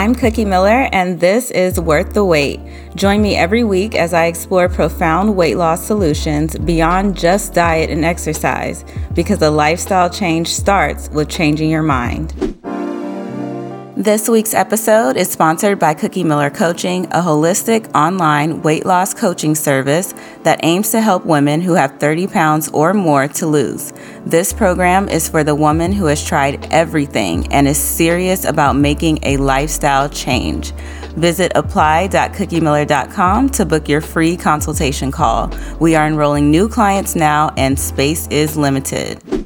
I'm Cookie Miller, and this is Worth the Wait. Join me every week as I explore profound weight loss solutions beyond just diet and exercise, because a lifestyle change starts with changing your mind. This week's episode is sponsored by Cookie Miller Coaching, a holistic online weight loss coaching service that aims to help women who have 30 pounds or more to lose. This program is for the woman who has tried everything and is serious about making a lifestyle change. Visit apply.cookiemiller.com to book your free consultation call. We are enrolling new clients now and space is limited.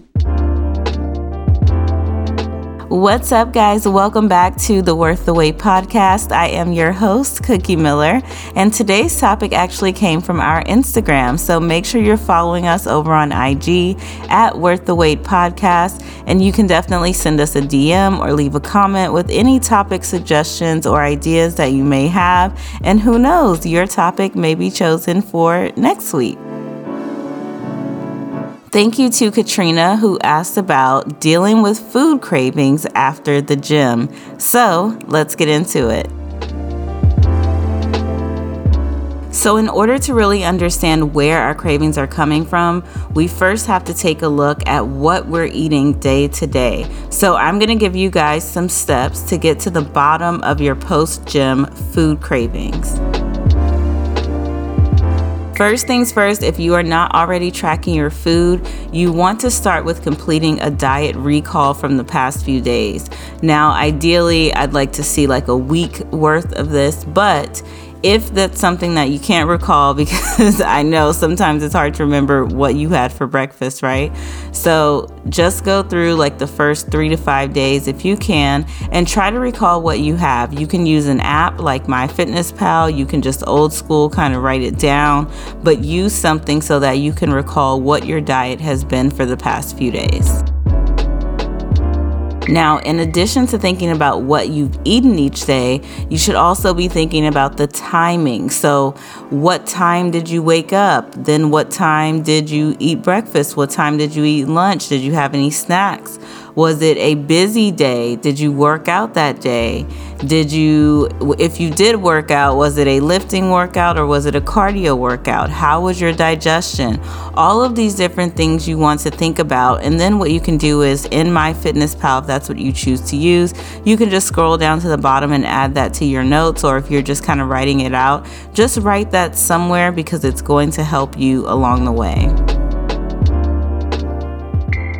What's up, guys? Welcome back to the Worth the Wait podcast. I am your host, Cookie Miller, and today's topic actually came from our Instagram. So make sure you're following us over on IG at Worth the Wait podcast, and you can definitely send us a DM or leave a comment with any topic suggestions or ideas that you may have. And who knows, your topic may be chosen for next week. Thank you to Katrina who asked about dealing with food cravings after the gym. So let's get into it. So, in order to really understand where our cravings are coming from, we first have to take a look at what we're eating day to day. So, I'm to give you guys some steps to get to the bottom of your post gym food cravings. First things first, if you are not already tracking your food, you want to start with completing a diet recall from the past few days. Now, ideally, I'd like to see like a week worth of this, but if that's something that you can't recall, because I know sometimes it's hard to remember what you had for breakfast, right? So just go through like the first three to five days if you can and try to recall what you have. You can use an app like MyFitnessPal, you can just old school kind of write it down, but use something so that you can recall what your diet has been for the past few days. Now, in addition to thinking about what you've eaten each day, you should also be thinking about the timing. So, what time did you wake up? Then, what time did you eat breakfast? What time did you eat lunch? Did you have any snacks? Was it a busy day? Did you work out that day? Did you, if you did work out, was it a lifting workout or was it a cardio workout? How was your digestion? All of these different things you want to think about. And then what you can do is in MyFitnessPal, if that's what you choose to use, you can just scroll down to the bottom and add that to your notes. Or if you're just kind of writing it out, just write that somewhere because it's going to help you along the way.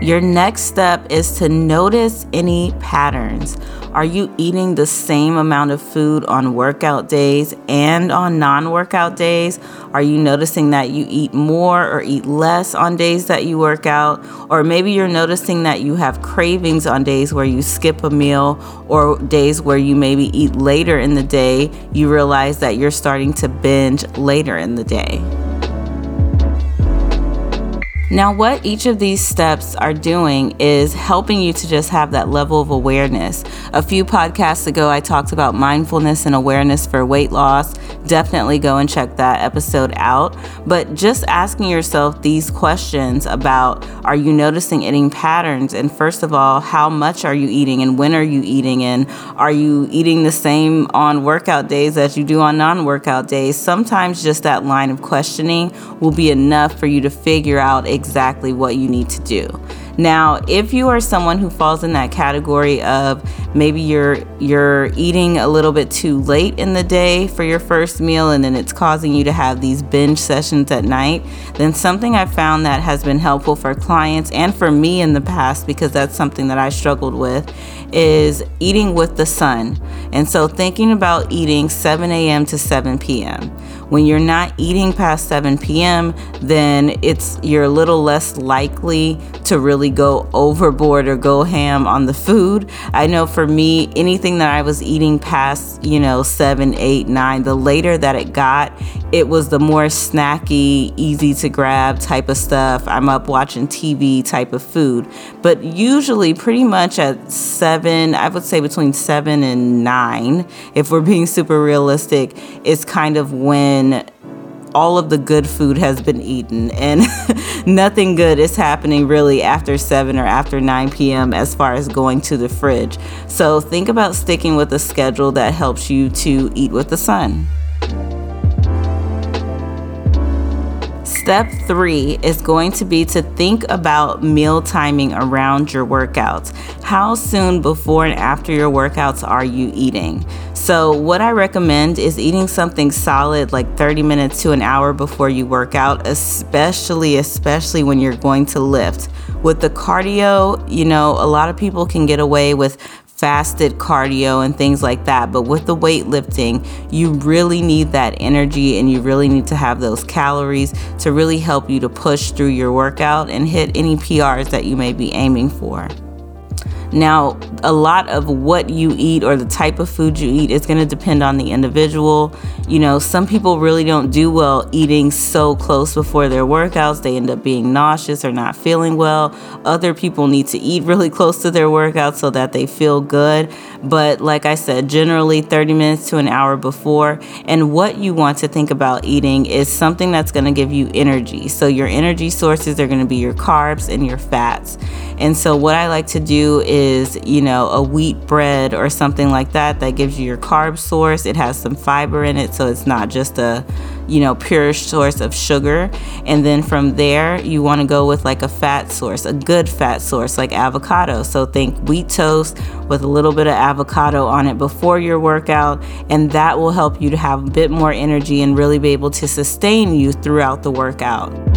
Your next step is to notice any patterns. Are you eating the same amount of food on workout days and on non workout days? Are you noticing that you eat more or eat less on days that you work out? Or maybe you're noticing that you have cravings on days where you skip a meal or days where you maybe eat later in the day. You realize that you're starting to binge later in the day. Now, what each of these steps are doing is helping you to just have that level of awareness. A few podcasts ago, I talked about mindfulness and awareness for weight loss. Definitely go and check that episode out. But just asking yourself these questions about are you noticing eating patterns? And first of all, how much are you eating and when are you eating? And are you eating the same on workout days as you do on non workout days? Sometimes just that line of questioning will be enough for you to figure out exactly exactly what you need to do. Now, if you are someone who falls in that category of maybe you're you're eating a little bit too late in the day for your first meal and then it's causing you to have these binge sessions at night, then something I found that has been helpful for clients and for me in the past because that's something that I struggled with is eating with the sun. And so thinking about eating 7 a.m. to 7 p.m. When you're not eating past 7 p.m., then it's you're a little less likely to really go overboard or go ham on the food. I know for me, anything that I was eating past, you know, 7, 8, 9, the later that it got, it was the more snacky, easy to grab type of stuff. I'm up watching TV type of food. But usually, pretty much at 7, I would say between 7 and 9, if we're being super realistic, it's kind of when all of the good food has been eaten and nothing good is happening really after 7 or after 9 p.m. as far as going to the fridge. So think about sticking with a schedule that helps you to eat with the sun. Step three is going to be to think about meal timing around your workouts. How soon before and after your workouts are you eating? So, what I recommend is eating something solid like 30 minutes to an hour before you work out, especially, especially when you're going to lift. With the cardio, you know, a lot of people can get away with fasted cardio and things like that. But with the weightlifting, you really need that energy and you really need to have those calories to really help you to push through your workout and hit any PRs that you may be aiming for. Now, a lot of what you eat or the type of food you eat is going to depend on the individual. You know, some people really don't do well eating so close before their workouts. They end up being nauseous or not feeling well. Other people need to eat really close to their workouts so that they feel good. But like I said, generally 30 minutes to an hour before. And what you want to think about eating is something that's going to give you energy. So your energy sources are going to be your carbs and your fats. And so what I like to do is, you know, a wheat bread or something like that that gives you your carb source. It has some fiber in it, so it's not just a, you know, pure source of sugar. And then from there, you want to go with like a fat source, a good fat source like avocado. So think wheat toast with a little bit of avocado on it before your workout, and that will help you to have a bit more energy and really be able to sustain you throughout the workout.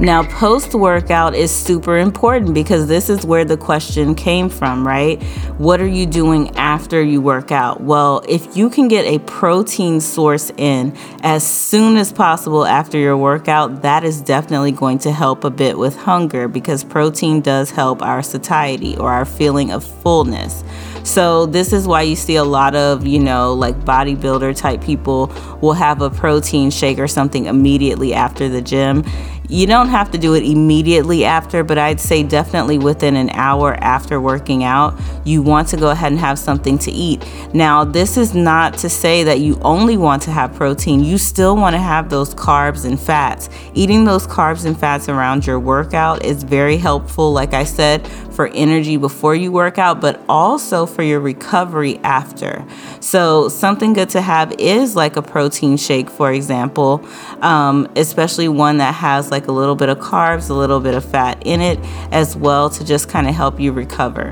Now, post workout is super important because this is where the question came from, right? What are you doing after you work out? Well, if you can get a protein source in as soon as possible after your workout, that is definitely going to help a bit with hunger because protein does help our satiety or our feeling of fullness. So, this is why you see a lot of, you know, like bodybuilder type people will have a protein shake or something immediately after the gym. You don't have to do it immediately after, but I'd say definitely within an hour after working out, you want to go ahead and have something to eat. Now, this is not to say that you only want to have protein, you still want to have those carbs and fats. Eating those carbs and fats around your workout is very helpful, like I said, for energy before you work out, but also for your recovery after. So, something good to have is like a protein shake, for example, um, especially one that has like a little bit of carbs, a little bit of fat in it as well to just kind of help you recover.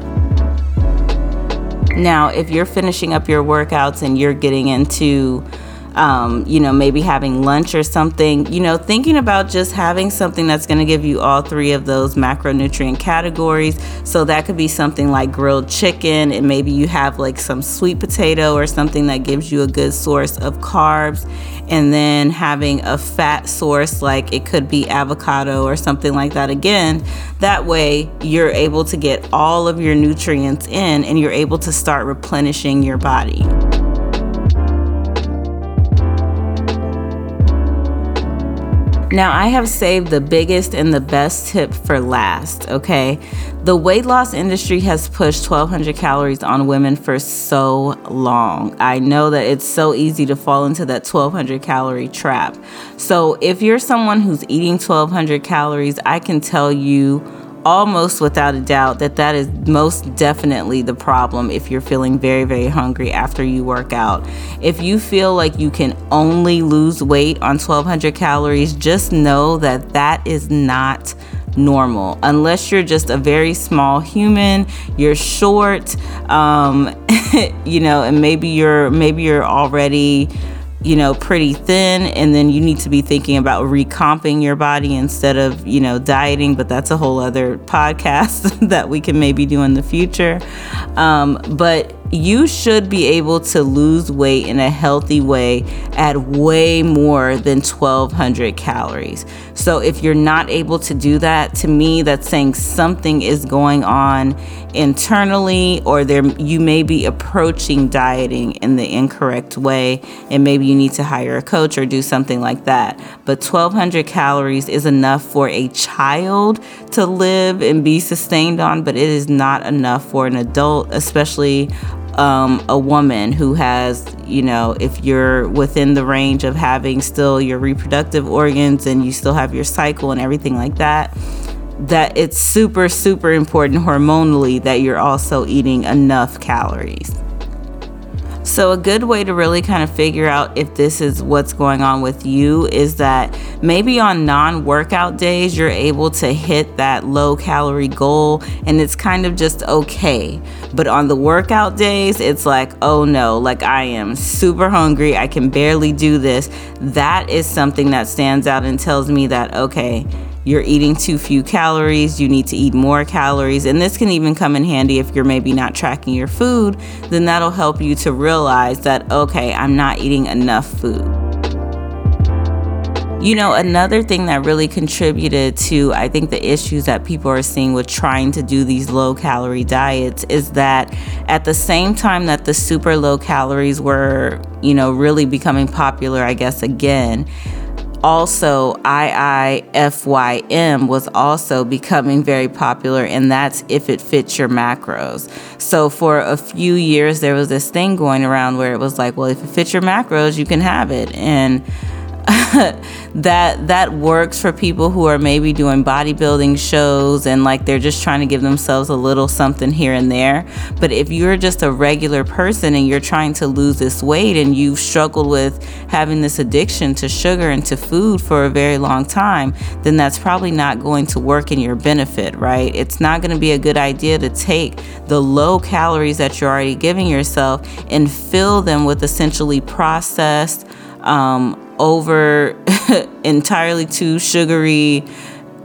Now, if you're finishing up your workouts and you're getting into um, you know, maybe having lunch or something, you know, thinking about just having something that's going to give you all three of those macronutrient categories. So that could be something like grilled chicken, and maybe you have like some sweet potato or something that gives you a good source of carbs. And then having a fat source, like it could be avocado or something like that again. That way, you're able to get all of your nutrients in and you're able to start replenishing your body. Now, I have saved the biggest and the best tip for last, okay? The weight loss industry has pushed 1200 calories on women for so long. I know that it's so easy to fall into that 1200 calorie trap. So, if you're someone who's eating 1200 calories, I can tell you almost without a doubt that that is most definitely the problem if you're feeling very, very hungry after you work out. If you feel like you can only lose weight on 1200 calories, just know that that is not normal unless you're just a very small human you're short um, you know and maybe you're maybe you're already you know, pretty thin, and then you need to be thinking about recomping your body instead of, you know, dieting. But that's a whole other podcast that we can maybe do in the future. Um, but you should be able to lose weight in a healthy way at way more than 1200 calories. So if you're not able to do that, to me that's saying something is going on internally or there you may be approaching dieting in the incorrect way and maybe you need to hire a coach or do something like that. But 1200 calories is enough for a child to live and be sustained on, but it is not enough for an adult, especially um, a woman who has, you know, if you're within the range of having still your reproductive organs and you still have your cycle and everything like that, that it's super, super important hormonally that you're also eating enough calories. So, a good way to really kind of figure out if this is what's going on with you is that maybe on non workout days, you're able to hit that low calorie goal and it's kind of just okay. But on the workout days, it's like, oh no, like I am super hungry. I can barely do this. That is something that stands out and tells me that, okay, you're eating too few calories, you need to eat more calories. And this can even come in handy if you're maybe not tracking your food, then that'll help you to realize that, okay, I'm not eating enough food. You know, another thing that really contributed to, I think, the issues that people are seeing with trying to do these low calorie diets is that at the same time that the super low calories were, you know, really becoming popular, I guess, again, also IIFYM was also becoming very popular, and that's if it fits your macros. So for a few years, there was this thing going around where it was like, well, if it fits your macros, you can have it. And that that works for people who are maybe doing bodybuilding shows and like they're just trying to give themselves a little something here and there. But if you're just a regular person and you're trying to lose this weight and you've struggled with having this addiction to sugar and to food for a very long time, then that's probably not going to work in your benefit, right? It's not going to be a good idea to take the low calories that you're already giving yourself and fill them with essentially processed um, over entirely too sugary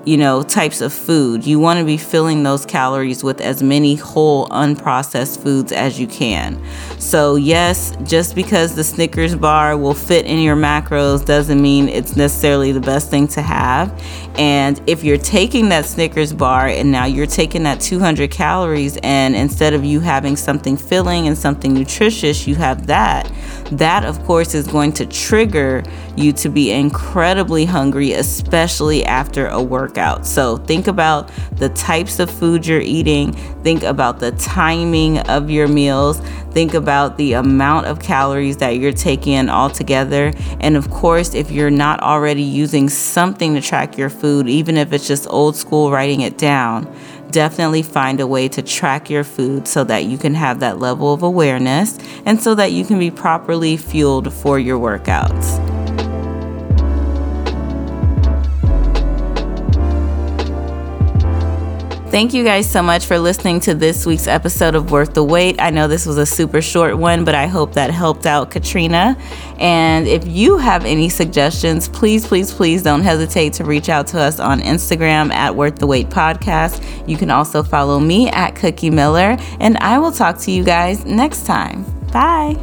you know, types of food. You want to be filling those calories with as many whole, unprocessed foods as you can. So, yes, just because the Snickers bar will fit in your macros doesn't mean it's necessarily the best thing to have. And if you're taking that Snickers bar and now you're taking that 200 calories, and instead of you having something filling and something nutritious, you have that, that of course is going to trigger you to be incredibly hungry, especially after a workout. So think about the types of food you're eating, think about the timing of your meals, think about the amount of calories that you're taking in altogether. And of course, if you're not already using something to track your food, even if it's just old school writing it down, definitely find a way to track your food so that you can have that level of awareness and so that you can be properly fueled for your workouts. Thank you guys so much for listening to this week's episode of Worth the Wait. I know this was a super short one, but I hope that helped out Katrina. And if you have any suggestions, please, please, please don't hesitate to reach out to us on Instagram at Worth the Wait Podcast. You can also follow me at Cookie Miller, and I will talk to you guys next time. Bye.